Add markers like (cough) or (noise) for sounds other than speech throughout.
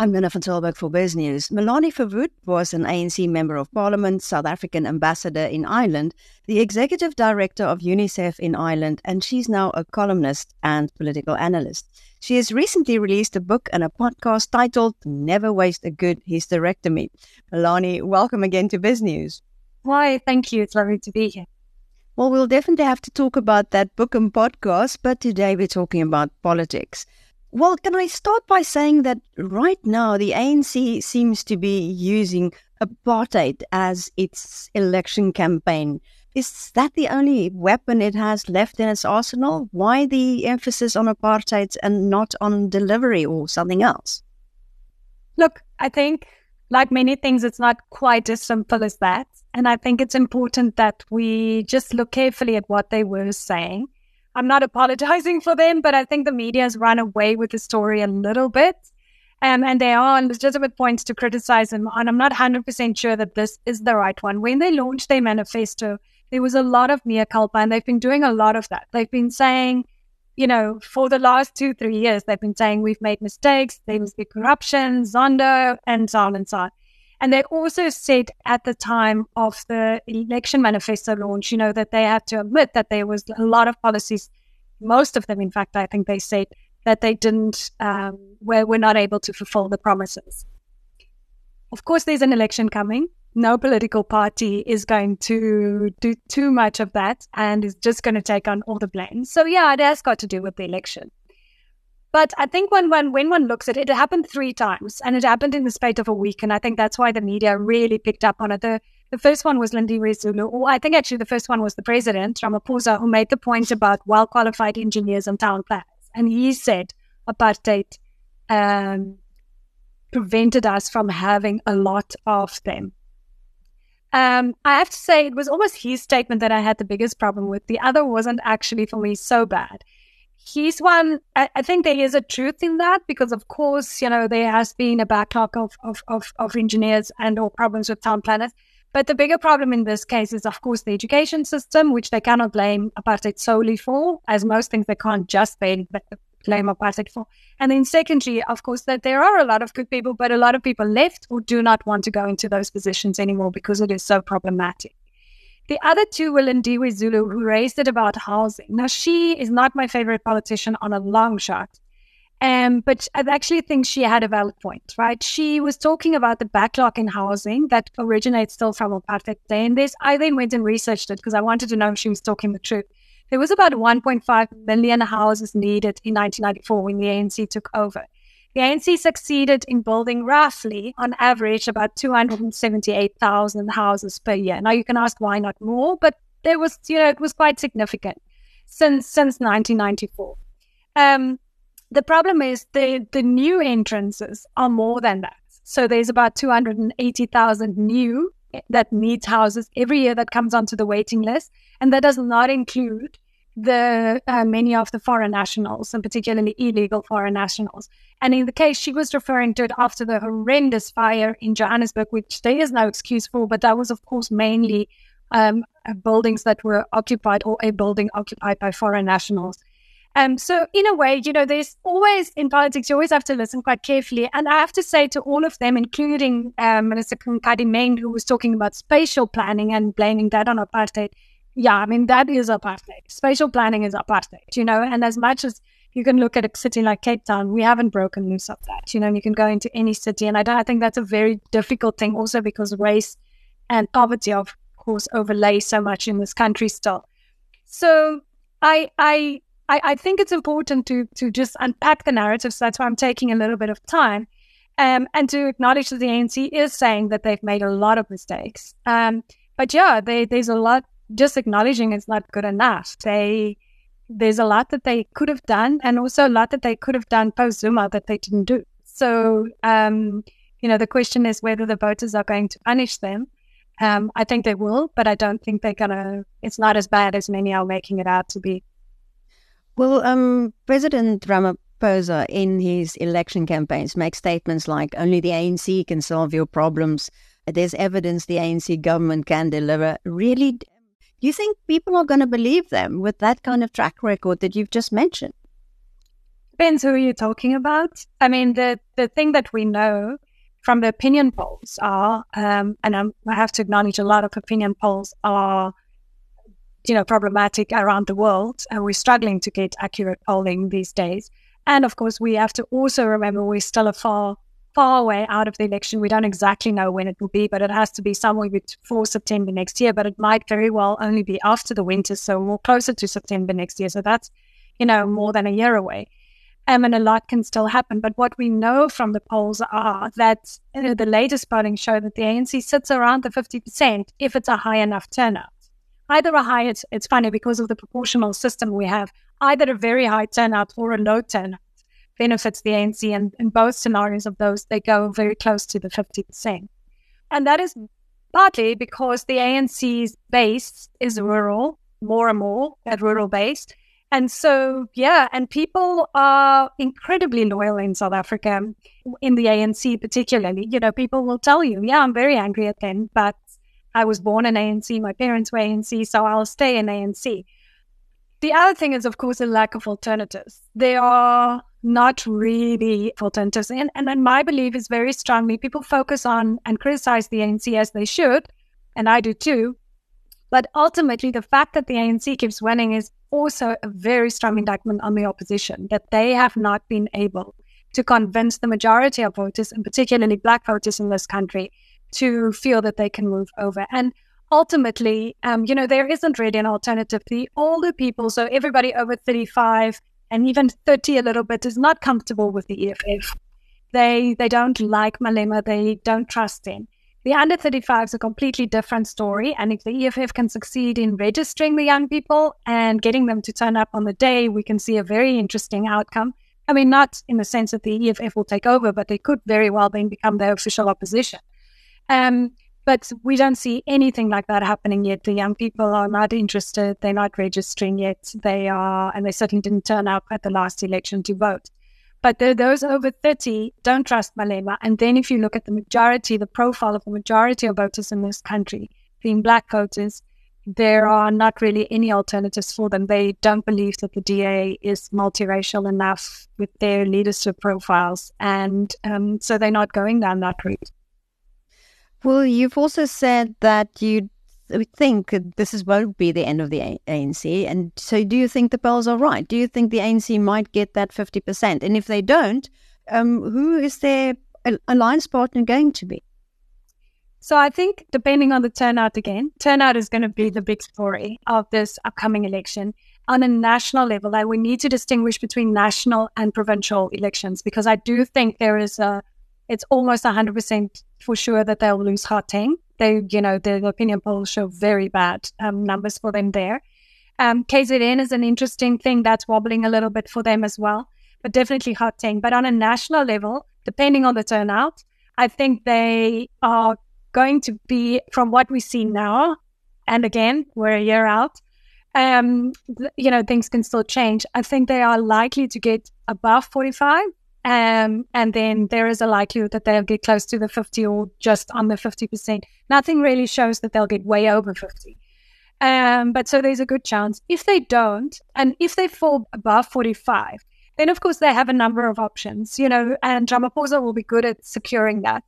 I'm Minna van Tilburg for BizNews. Melanie Verwoerd was an ANC Member of Parliament, South African Ambassador in Ireland, the Executive Director of UNICEF in Ireland, and she's now a columnist and political analyst. She has recently released a book and a podcast titled Never Waste a Good Hysterectomy. Melanie, welcome again to BizNews. Why, thank you. It's lovely to be here. Well, we'll definitely have to talk about that book and podcast, but today we're talking about politics. Well, can I start by saying that right now the ANC seems to be using apartheid as its election campaign. Is that the only weapon it has left in its arsenal? Why the emphasis on apartheid and not on delivery or something else? Look, I think, like many things, it's not quite as simple as that. And I think it's important that we just look carefully at what they were saying I'm not apologizing for them, but I think the media has run away with the story a little bit. Um, and there are legitimate points to criticize them. And I'm not 100% sure that this is the right one. When they launched their manifesto, there was a lot of mea culpa, and they've been doing a lot of that. They've been saying, you know, for the last two, three years, they've been saying we've made mistakes, there must be corruption, Zondo, and so on and so on. And they also said at the time of the election manifesto launch, you know, that they had to admit that there was a lot of policies, most of them, in fact, I think they said that they didn't, um, where we're not able to fulfill the promises. Of course, there's an election coming. No political party is going to do too much of that and is just going to take on all the blame. So, yeah, it has got to do with the election. But I think when, when when one looks at it, it happened three times, and it happened in the space of a week, and I think that's why the media really picked up on it. The the first one was Lindiwe Zulu, or I think actually the first one was the president Ramaphosa, who made the point about well qualified engineers and town planners, and he said apartheid um, prevented us from having a lot of them. Um, I have to say, it was almost his statement that I had the biggest problem with. The other wasn't actually for me so bad he's one I, I, think there is a truth in that because of course you know there has been a backlog of, of, of, of engineers and or problems with town planners. But the bigger problem in this case is of course the education system which they cannot blame apartheid solely for as most things they can't just blame, blame apartheid for. And then secondly of course that there are a lot of good people but a lot of people left or do not want to go into those positions anymore because it is so problematic the other two were Lindiwe Zulu, who raised it about housing. Now, she is not my favorite politician on a long shot. Um, but I actually think she had a valid point, right? She was talking about the backlog in housing that originates still from apartheid day. And this, I then went and researched it because I wanted to know if she was talking the truth. There was about 1.5 million houses needed in 1994 when the ANC took over. The ANC succeeded in building roughly, on average, about 278,000 houses per year. Now, you can ask why not more, but there was, you know, it was quite significant since since 1994. Um, the problem is the the new entrances are more than that. So there's about 280,000 new that needs houses every year that comes onto the waiting list, and that does not include the uh, many of the foreign nationals, and particularly illegal foreign nationals. And in the case she was referring to it after the horrendous fire in Johannesburg, which there is no excuse for, but that was, of course, mainly um, uh, buildings that were occupied or a building occupied by foreign nationals. Um, so in a way, you know, there's always in politics, you always have to listen quite carefully. And I have to say to all of them, including um, Minister Main, who was talking about spatial planning and blaming that on apartheid, yeah, I mean, that is apartheid. Spatial planning is apartheid, you know, and as much as you can look at a city like Cape Town, we haven't broken loose of that, you know, and you can go into any city. And I, don't, I think that's a very difficult thing also because race and poverty, of course, overlay so much in this country still. So I, I, I, think it's important to, to just unpack the narratives. So that's why I'm taking a little bit of time. Um, and to acknowledge that the ANC is saying that they've made a lot of mistakes. Um, but yeah, they, there's a lot just acknowledging it's not good enough. They there's a lot that they could have done, and also a lot that they could have done post Zuma that they didn't do. So, um, you know, the question is whether the voters are going to punish them. Um, I think they will, but I don't think they're gonna. It's not as bad as many are making it out to be. Well, um, President Ramaphosa in his election campaigns makes statements like "Only the ANC can solve your problems." There's evidence the ANC government can deliver. Really, you think people are going to believe them with that kind of track record that you've just mentioned? depends who you're talking about. I mean, the, the thing that we know from the opinion polls are, um, and I'm, I have to acknowledge a lot of opinion polls are, you know, problematic around the world, and we're struggling to get accurate polling these days. And of course, we have to also remember we're still a far, far away out of the election. We don't exactly know when it will be, but it has to be somewhere before September next year. But it might very well only be after the winter, so more closer to September next year. So that's, you know, more than a year away. Um, and a lot can still happen. But what we know from the polls are that you know, the latest polling show that the ANC sits around the 50% if it's a high enough turnout. Either a high, it's, it's funny because of the proportional system we have, either a very high turnout or a low turnout benefits the ANC. And in both scenarios of those, they go very close to the 50%. And that is partly because the ANC's base is rural, more and more at rural based. And so, yeah, and people are incredibly loyal in South Africa, in the ANC particularly. You know, people will tell you, yeah, I'm very angry at them, but I was born in ANC, my parents were ANC, so I'll stay in ANC. The other thing is, of course, a lack of alternatives. There are not really alternatives. And, and my belief is very strongly people focus on and criticize the ANC as they should, and I do too. But ultimately, the fact that the ANC keeps winning is also a very strong indictment on the opposition that they have not been able to convince the majority of voters, and particularly black voters in this country, to feel that they can move over. And ultimately, um, you know, there isn't really an alternative. The older people, so everybody over 35 and even 30 a little bit, is not comfortable with the EFF. They they don't like Malema. They don't trust him. The under 35 is a completely different story. And if the EFF can succeed in registering the young people and getting them to turn up on the day, we can see a very interesting outcome. I mean, not in the sense that the EFF will take over, but they could very well then become the official opposition. Um, but we don't see anything like that happening yet. The young people are not interested. They're not registering yet. They are, and they certainly didn't turn up at the last election to vote. But those over 30 don't trust Malema. And then if you look at the majority, the profile of the majority of voters in this country, being black voters, there are not really any alternatives for them. They don't believe that the DA is multiracial enough with their leadership profiles. And um, so they're not going down that route. Well, you've also said that you think this is won't be the end of the ANC. And so, do you think the polls are right? Do you think the ANC might get that 50%? And if they don't, um, who is their alliance partner going to be? So, I think depending on the turnout again, turnout is going to be the big story of this upcoming election. On a national level, like we need to distinguish between national and provincial elections because I do think there is a, it's almost 100% for sure that they'll lose Gauteng they, you know, the opinion polls show very bad um, numbers for them there. Um, KZN is an interesting thing that's wobbling a little bit for them as well, but definitely Gauteng. But on a national level, depending on the turnout, I think they are going to be, from what we see now, and again, we're a year out, um, you know, things can still change. I think they are likely to get above 45 um, and then there is a likelihood that they'll get close to the 50 or just under 50%. Nothing really shows that they'll get way over 50. Um, but so there's a good chance. If they don't, and if they fall above 45, then of course they have a number of options, you know, and Ramaphosa will be good at securing that.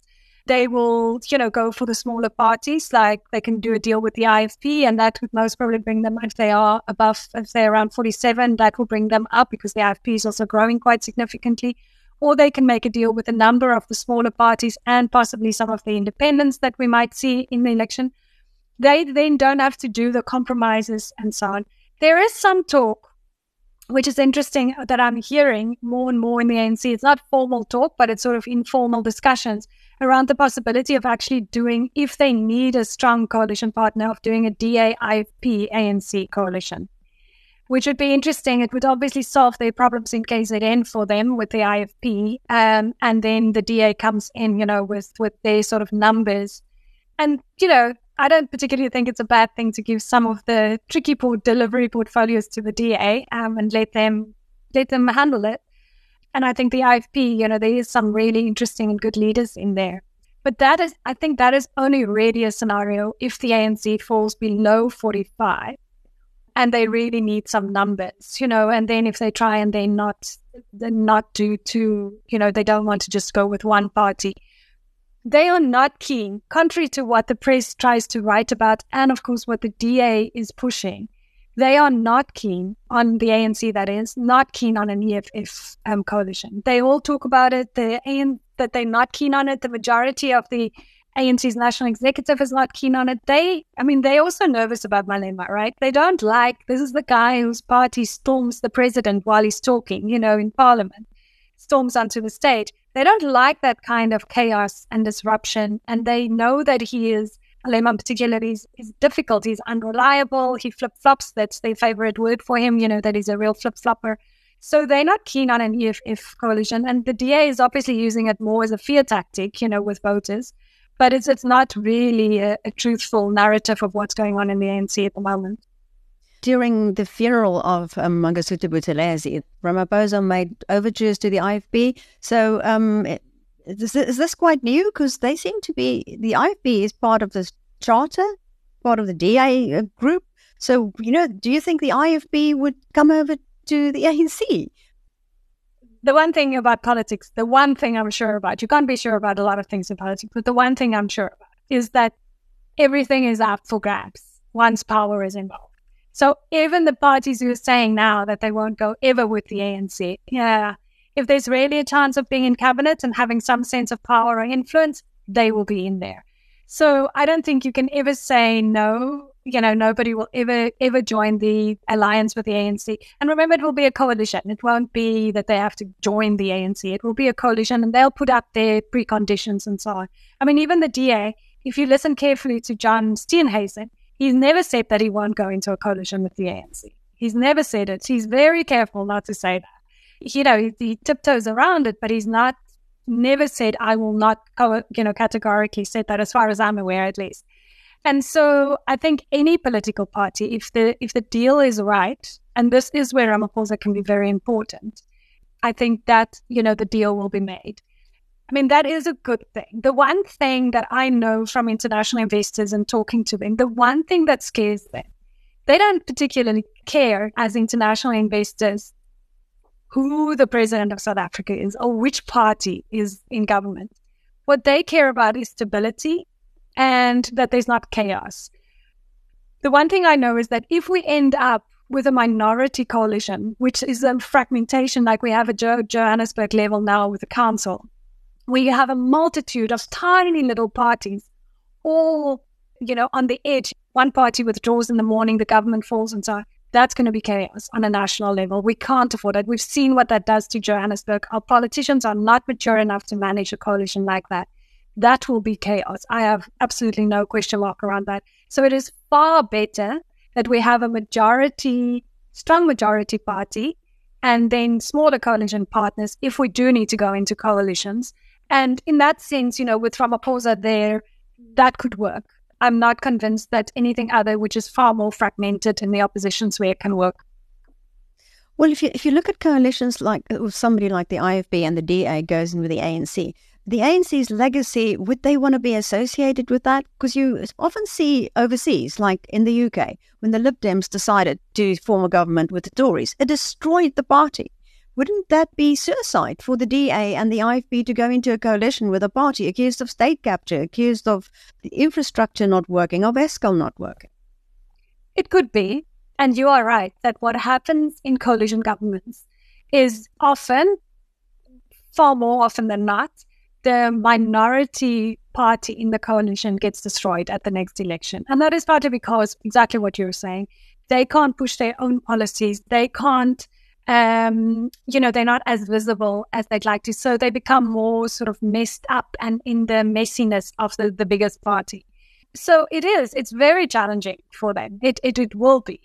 They will, you know, go for the smaller parties, like they can do a deal with the IFP, and that would most probably bring them, if they are above, if they're around 47, that will bring them up because the IFP is also growing quite significantly or they can make a deal with a number of the smaller parties and possibly some of the independents that we might see in the election. They then don't have to do the compromises and so on. There is some talk, which is interesting that I'm hearing more and more in the ANC. It's not formal talk, but it's sort of informal discussions around the possibility of actually doing, if they need a strong coalition partner, of doing a DA, ANC coalition which would be interesting. It would obviously solve their problems in KZN for them with the IFP. Um, and then the DA comes in, you know, with, with their sort of numbers. And, you know, I don't particularly think it's a bad thing to give some of the tricky port delivery portfolios to the DA um, and let them let them handle it. And I think the IFP, you know, there is some really interesting and good leaders in there. But that is, I think that is only really a scenario if the ANC falls below 45 and they really need some numbers, you know, and then if they try and they not, they not do two, you know, they don't want to just go with one party. They are not keen, contrary to what the press tries to write about, and of course what the DA is pushing. They are not keen on the ANC, that is, not keen on an EFF um, coalition. They all talk about it, the AN, that they're not keen on it. The majority of the ANC's national executive is not keen on it. They, I mean, they're also nervous about Malema, right? They don't like, this is the guy whose party storms the president while he's talking, you know, in parliament, storms onto the stage. They don't like that kind of chaos and disruption. And they know that he is, Malema particularly, is, is difficult. He's unreliable. He flip flops. That's their favorite word for him, you know, that he's a real flip flopper. So they're not keen on an EFF coalition. And the DA is obviously using it more as a fear tactic, you know, with voters but it's it's not really a, a truthful narrative of what's going on in the ANC at the moment. During the funeral of um, Mangosuthu Buthelezi, Ramaphosa made overtures to the IFP. So, um, is, is this quite new? Because they seem to be the IFP is part of this charter, part of the DA uh, group. So, you know, do you think the IFP would come over to the ANC? The one thing about politics, the one thing I'm sure about, you can't be sure about a lot of things in politics, but the one thing I'm sure about is that everything is up for grabs once power is involved. So even the parties who are saying now that they won't go ever with the ANC, yeah, if there's really a chance of being in cabinet and having some sense of power or influence, they will be in there. So I don't think you can ever say no you know, nobody will ever, ever join the alliance with the ANC. And remember, it will be a coalition. It won't be that they have to join the ANC. It will be a coalition and they'll put up their preconditions and so on. I mean, even the DA, if you listen carefully to John Steenhuisen, he's never said that he won't go into a coalition with the ANC. He's never said it. He's very careful not to say that. You know, he, he tiptoes around it, but he's not, never said, I will not, you know, categorically said that as far as I'm aware, at least. And so I think any political party, if the if the deal is right, and this is where Ramaphosa can be very important, I think that you know the deal will be made. I mean that is a good thing. The one thing that I know from international investors and talking to them, the one thing that scares them, they don't particularly care as international investors who the president of South Africa is or which party is in government. What they care about is stability and that there's not chaos. The one thing I know is that if we end up with a minority coalition, which is a fragmentation like we have at Johannesburg level now with the council, we have a multitude of tiny little parties, all, you know, on the edge. One party withdraws in the morning, the government falls and so on. That's going to be chaos on a national level. We can't afford it. We've seen what that does to Johannesburg. Our politicians are not mature enough to manage a coalition like that that will be chaos. I have absolutely no question mark around that. So it is far better that we have a majority, strong majority party, and then smaller coalition partners if we do need to go into coalitions. And in that sense, you know, with Ramaphosa there, that could work. I'm not convinced that anything other, which is far more fragmented in the opposition sphere, can work. Well, if you if you look at coalitions like uh, somebody like the IFP and the DA goes in with the ANC, the ANC's legacy, would they want to be associated with that? Because you often see overseas, like in the UK, when the Lib Dems decided to form a government with the Tories, it destroyed the party. Wouldn't that be suicide for the DA and the IFP to go into a coalition with a party accused of state capture, accused of the infrastructure not working, of Eskom not working? It could be. And you are right that what happens in coalition governments is often, far more often than not, the minority party in the coalition gets destroyed at the next election. And that is partly because exactly what you're saying. They can't push their own policies. They can't, um, you know, they're not as visible as they'd like to. So they become more sort of messed up and in the messiness of the, the biggest party. So it is, it's very challenging for them. It, it, it will be.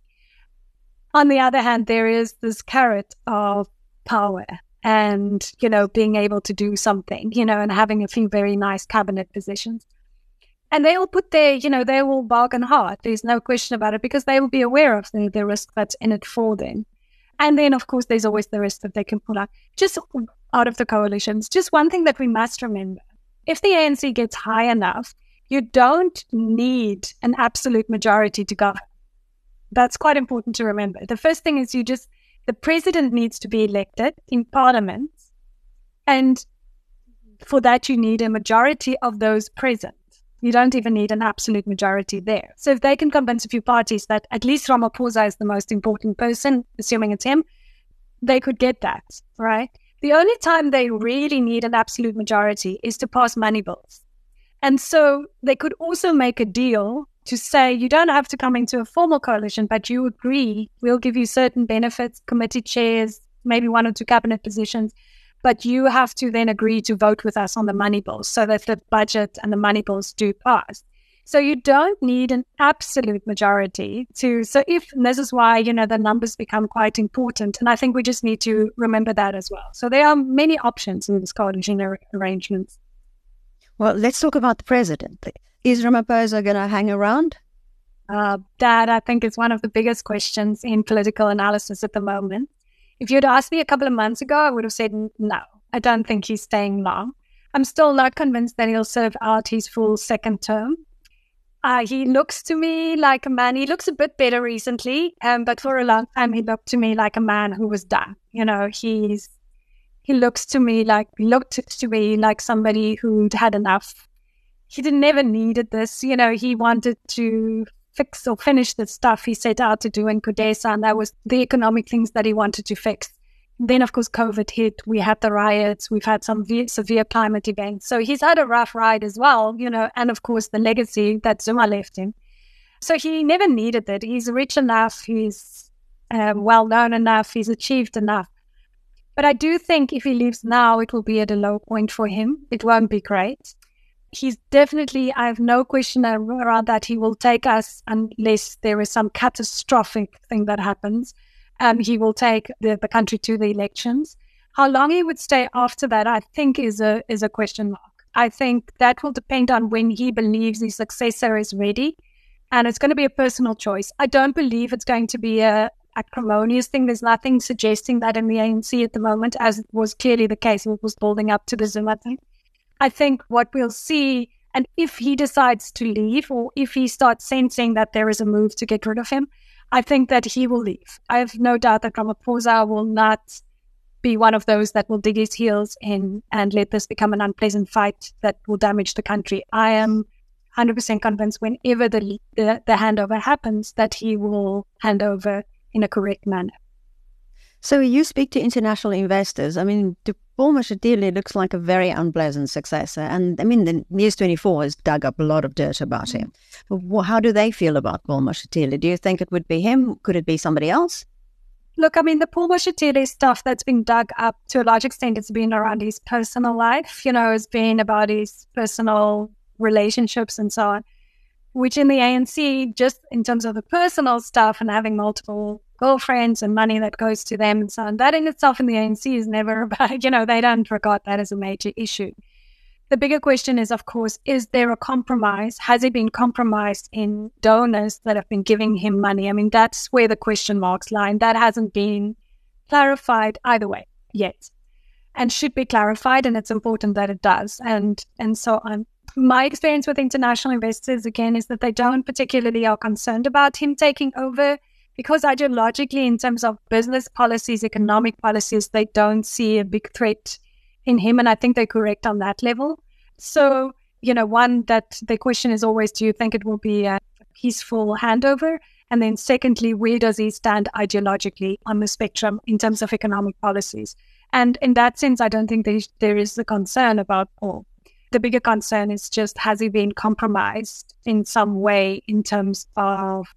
On the other hand, there is this carrot of power and, you know, being able to do something, you know, and having a few very nice cabinet positions. And they will put their, you know, they will bargain hard. There's no question about it because they will be aware of the, the risk that's in it for them. And then, of course, there's always the risk that they can pull out just out of the coalitions. Just one thing that we must remember if the ANC gets high enough, you don't need an absolute majority to govern. That's quite important to remember. The first thing is you just, the president needs to be elected in parliament. And for that, you need a majority of those present. You don't even need an absolute majority there. So if they can convince a few parties that at least Ramaphosa is the most important person, assuming it's him, they could get that, right? The only time they really need an absolute majority is to pass money bills. And so they could also make a deal to say you don't have to come into a formal coalition, but you agree we'll give you certain benefits, committee chairs, maybe one or two cabinet positions, but you have to then agree to vote with us on the money bills so that the budget and the money bills do pass. So you don't need an absolute majority to. So if this is why you know the numbers become quite important, and I think we just need to remember that as well. So there are many options in this coalition arrangements. Well, let's talk about the president. Is Ramaphosa going to hang around? Uh, that I think is one of the biggest questions in political analysis at the moment. If you'd asked me a couple of months ago, I would have said no. I don't think he's staying long. I'm still not convinced that he'll serve out his full second term. Uh, he looks to me like a man. He looks a bit better recently, um, but for a long time he looked to me like a man who was done. You know, he's he looks to me like he looked to me like somebody who'd had enough. He didn't never needed this. You know, he wanted to fix or finish the stuff he set out to do in CODESA, and that was the economic things that he wanted to fix. Then, of course, COVID hit. We had the riots. We've had some severe climate events. So he's had a rough ride as well, you know, and of course, the legacy that Zuma left him. So he never needed it. He's rich enough. He's um, well known enough. He's achieved enough. But I do think if he leaves now, it will be at a low point for him. It won't be great. He's definitely, I have no question around that. He will take us unless there is some catastrophic thing that happens um, he will take the, the country to the elections. How long he would stay after that, I think, is a is a question mark. I think that will depend on when he believes his successor is ready, and it's going to be a personal choice. I don't believe it's going to be a acrimonious thing. There's nothing suggesting that in the ANC at the moment, as was clearly the case. It was building up to the Zuma thing. I think what we'll see, and if he decides to leave, or if he starts sensing that there is a move to get rid of him, I think that he will leave. I have no doubt that Ramaphosa will not be one of those that will dig his heels in and let this become an unpleasant fight that will damage the country. I am 100% convinced whenever the, the, the handover happens that he will hand over in a correct manner. So you speak to international investors. I mean, to Paul Mashatile looks like a very unpleasant successor. Uh, and I mean, the News 24 has dug up a lot of dirt about him. How do they feel about Paul Mashatile? Do you think it would be him? Could it be somebody else? Look, I mean, the Paul Mashatile stuff that's been dug up to a large extent has been around his personal life, you know, it's been about his personal relationships and so on, which in the ANC, just in terms of the personal stuff and having multiple girlfriends and money that goes to them and so on. That in itself in the ANC is never about, (laughs) you know, they don't regard that as a major issue. The bigger question is, of course, is there a compromise? Has he been compromised in donors that have been giving him money? I mean, that's where the question marks lie. And that hasn't been clarified either way yet and should be clarified. And it's important that it does. And, and so on. My experience with international investors, again, is that they don't particularly are concerned about him taking over because ideologically, in terms of business policies, economic policies, they don't see a big threat in him. And I think they're correct on that level. So, you know, one that the question is always do you think it will be a peaceful handover? And then, secondly, where does he stand ideologically on the spectrum in terms of economic policies? And in that sense, I don't think there is, a concern about all. The bigger concern is just has he been compromised in some way in terms of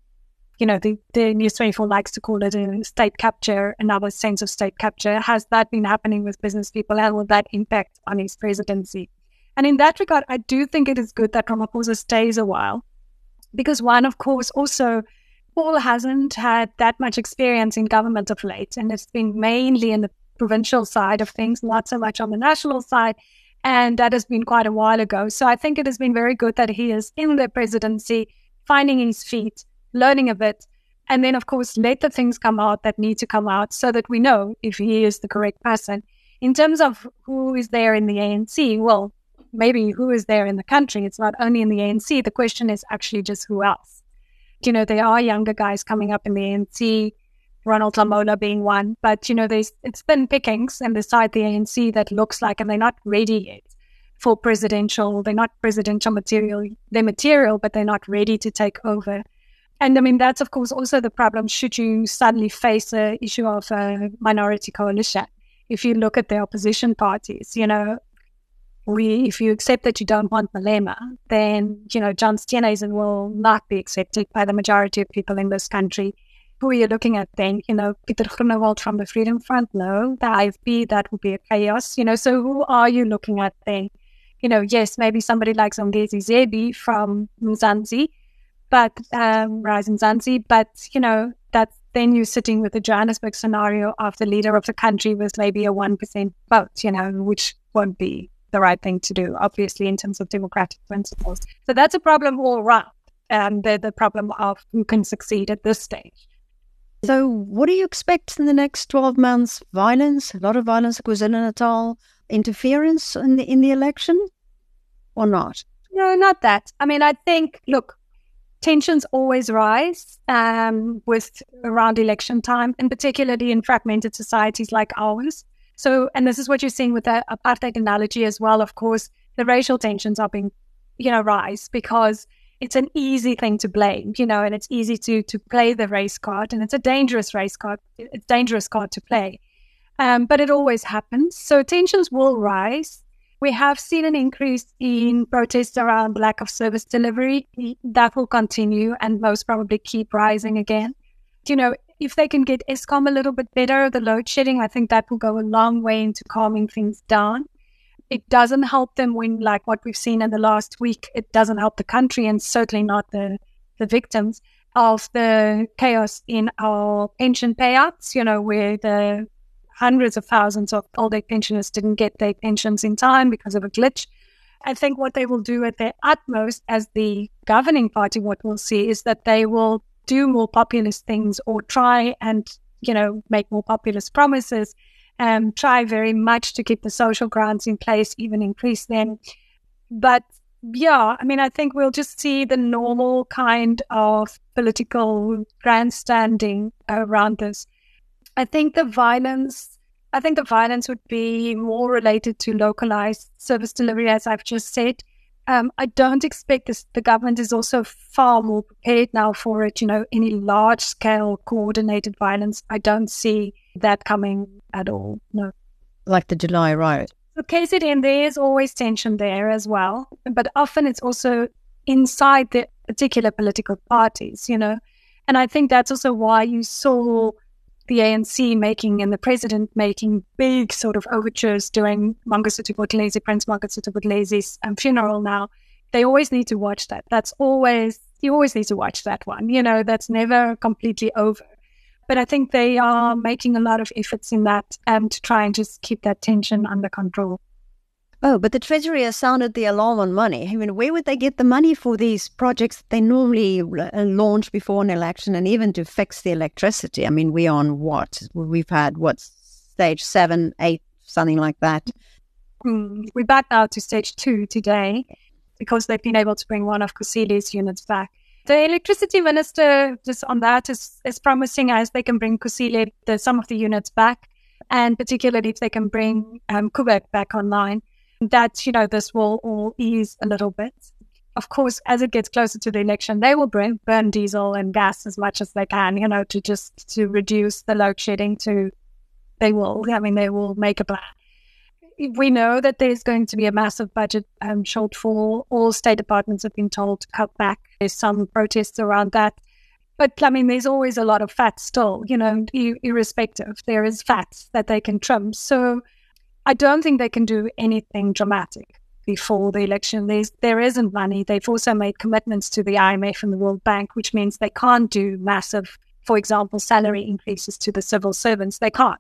you know, the, the News 24 likes to call it a state capture, another sense of state capture. Has that been happening with business people How will that impact on his presidency? And in that regard, I do think it is good that Ramaphosa stays a while because one, of course, also Paul hasn't had that much experience in government of late, and it's been mainly in the provincial side of things, not so much on the national side. And that has been quite a while ago. So I think it has been very good that he is in the presidency, finding his feet, learning a bit, and then, of course, let the things come out that need to come out so that we know if he is the correct person. In terms of who is there in the ANC, well, maybe who is there in the country. It's not only in the ANC. The question is actually just who else. You know, there are younger guys coming up in the ANC, Ronald Lamola being one, but you know, there's it's thin pickings and beside the ANC that looks like, and they're not ready yet for presidential. They're not presidential material. They're material, but they're not ready to take over. And I mean, that's of course also the problem. Should you suddenly face the issue of a minority coalition, if you look at the opposition parties, you know, we, if you accept that you don't want Malema, then, you know, John Steenhuisen will not be accepted by the majority of people in this country. Who are you looking at then? You know, Pieter Groenewald from the Freedom Front? No. The IFP, that would be a chaos. You know, so who are you looking at then? You know, yes, maybe somebody like Zambezi Zibi from Mzansi, but, um, Rise Mzansi, but, you know, that then you're sitting with the Johannesburg scenario of the leader of the country with maybe a 1% vote, you know, which won't be the right thing to do, obviously, in terms of democratic principles. So that's a problem all around. And the, the problem of who can succeed at this stage. So, what do you expect in the next 12 months? Violence, a lot of violence at KwaZulu-Natal, interference in the, in the election or not? No, not that. I mean, I think, look, tensions always rise um, with around election time, and particularly in fragmented societies like ours. So, and this is what you're seeing with the apartheid analogy as well. Of course, the racial tensions are being, you know, rise because it's an easy thing to blame, you know, and it's easy to to play the race card, and it's a dangerous race card. It's dangerous card to play, um, but it always happens. So tensions will rise. We have seen an increase in protests around lack of service delivery. That will continue and most probably keep rising again. You know, if they can get Eskom a little bit better, the load shedding, I think that will go a long way into calming things down. It doesn't help them when, like what we've seen in the last week, it doesn't help the country and certainly not the, the victims of the chaos in our pension payouts, you know, where the hundreds of thousands of old pensioners didn't get their pensions in time because of a glitch. I think what they will do at their utmost as the governing party, what we'll see is that they will do more populist things or try and, you know, make more populist promises and try very much to keep the social grants in place, even increase them. But yeah, I mean, I think we'll just see the normal kind of political grandstanding around this. I think the violence, I think the violence would be more related to localized service delivery, as I've just said. Um, I don't expect this. The government is also far more prepared now for it. You know, any large scale coordinated violence, I don't see that coming at all. No. Like the July riot. So KZN, there is always tension there as well, but often it's also inside the particular political parties, you know. And I think that's also why you saw the ANC making and the president making big sort of overtures doing Mangosuthu Buthelezi, Prince Mangosuthu Buthelezi's um, funeral now, they always need to watch that. That's always, you always need to watch that one. You know, that's never completely over. But I think they are making a lot of efforts in that um, to try and just keep that tension under control. Oh, but the Treasury has sounded the alarm on money. I mean, where would they get the money for these projects they normally uh, launch before an election and even to fix the electricity? I mean, we're on what? We've had what, stage seven, eight, something like that. Mm, we're back now to stage two today because they've been able to bring one of Kusile's units back. The electricity minister, just on that, is, is promising as they can bring Kusile, some of the units back, and particularly if they can bring um, Koeberg back online that, you know, this will all ease a little bit. Of course, as it gets closer to the election, they will burn, burn diesel and gas as much as they can, you know, to just to reduce the load shedding to, they will, I mean, they will make a plan. We know that there's going to be a massive budget um, shortfall. All state departments have been told to cut back. There's some protests around that. But I mean, there's always a lot of fat still, you know, irrespective. There is fat that they can trim. So I don't think they can do anything dramatic before the election. There's, there isn't money. They've also made commitments to the IMF and the World Bank, which means they can't do massive, for example, salary increases to the civil servants. They can't.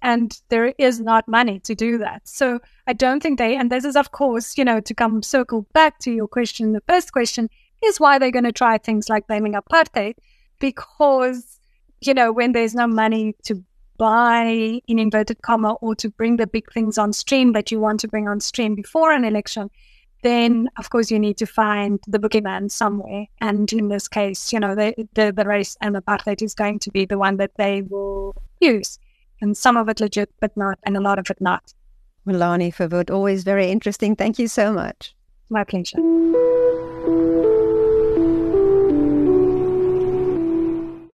And there is not money to do that. So I don't think they, and this is, of course, you know, to come circle back to your question, the first question is why they're going to try things like blaming apartheid, because, you know, when there's no money to buy in inverted comma or to bring the big things on stream that you want to bring on stream before an election, then of course you need to find the boogeyman somewhere. And in this case, you know, the, the, the race and the apartheid is going to be the one that they will use. And some of it legit, but not, and a lot of it not. Melanie Verwoerd, always very interesting. Thank you so much. My pleasure.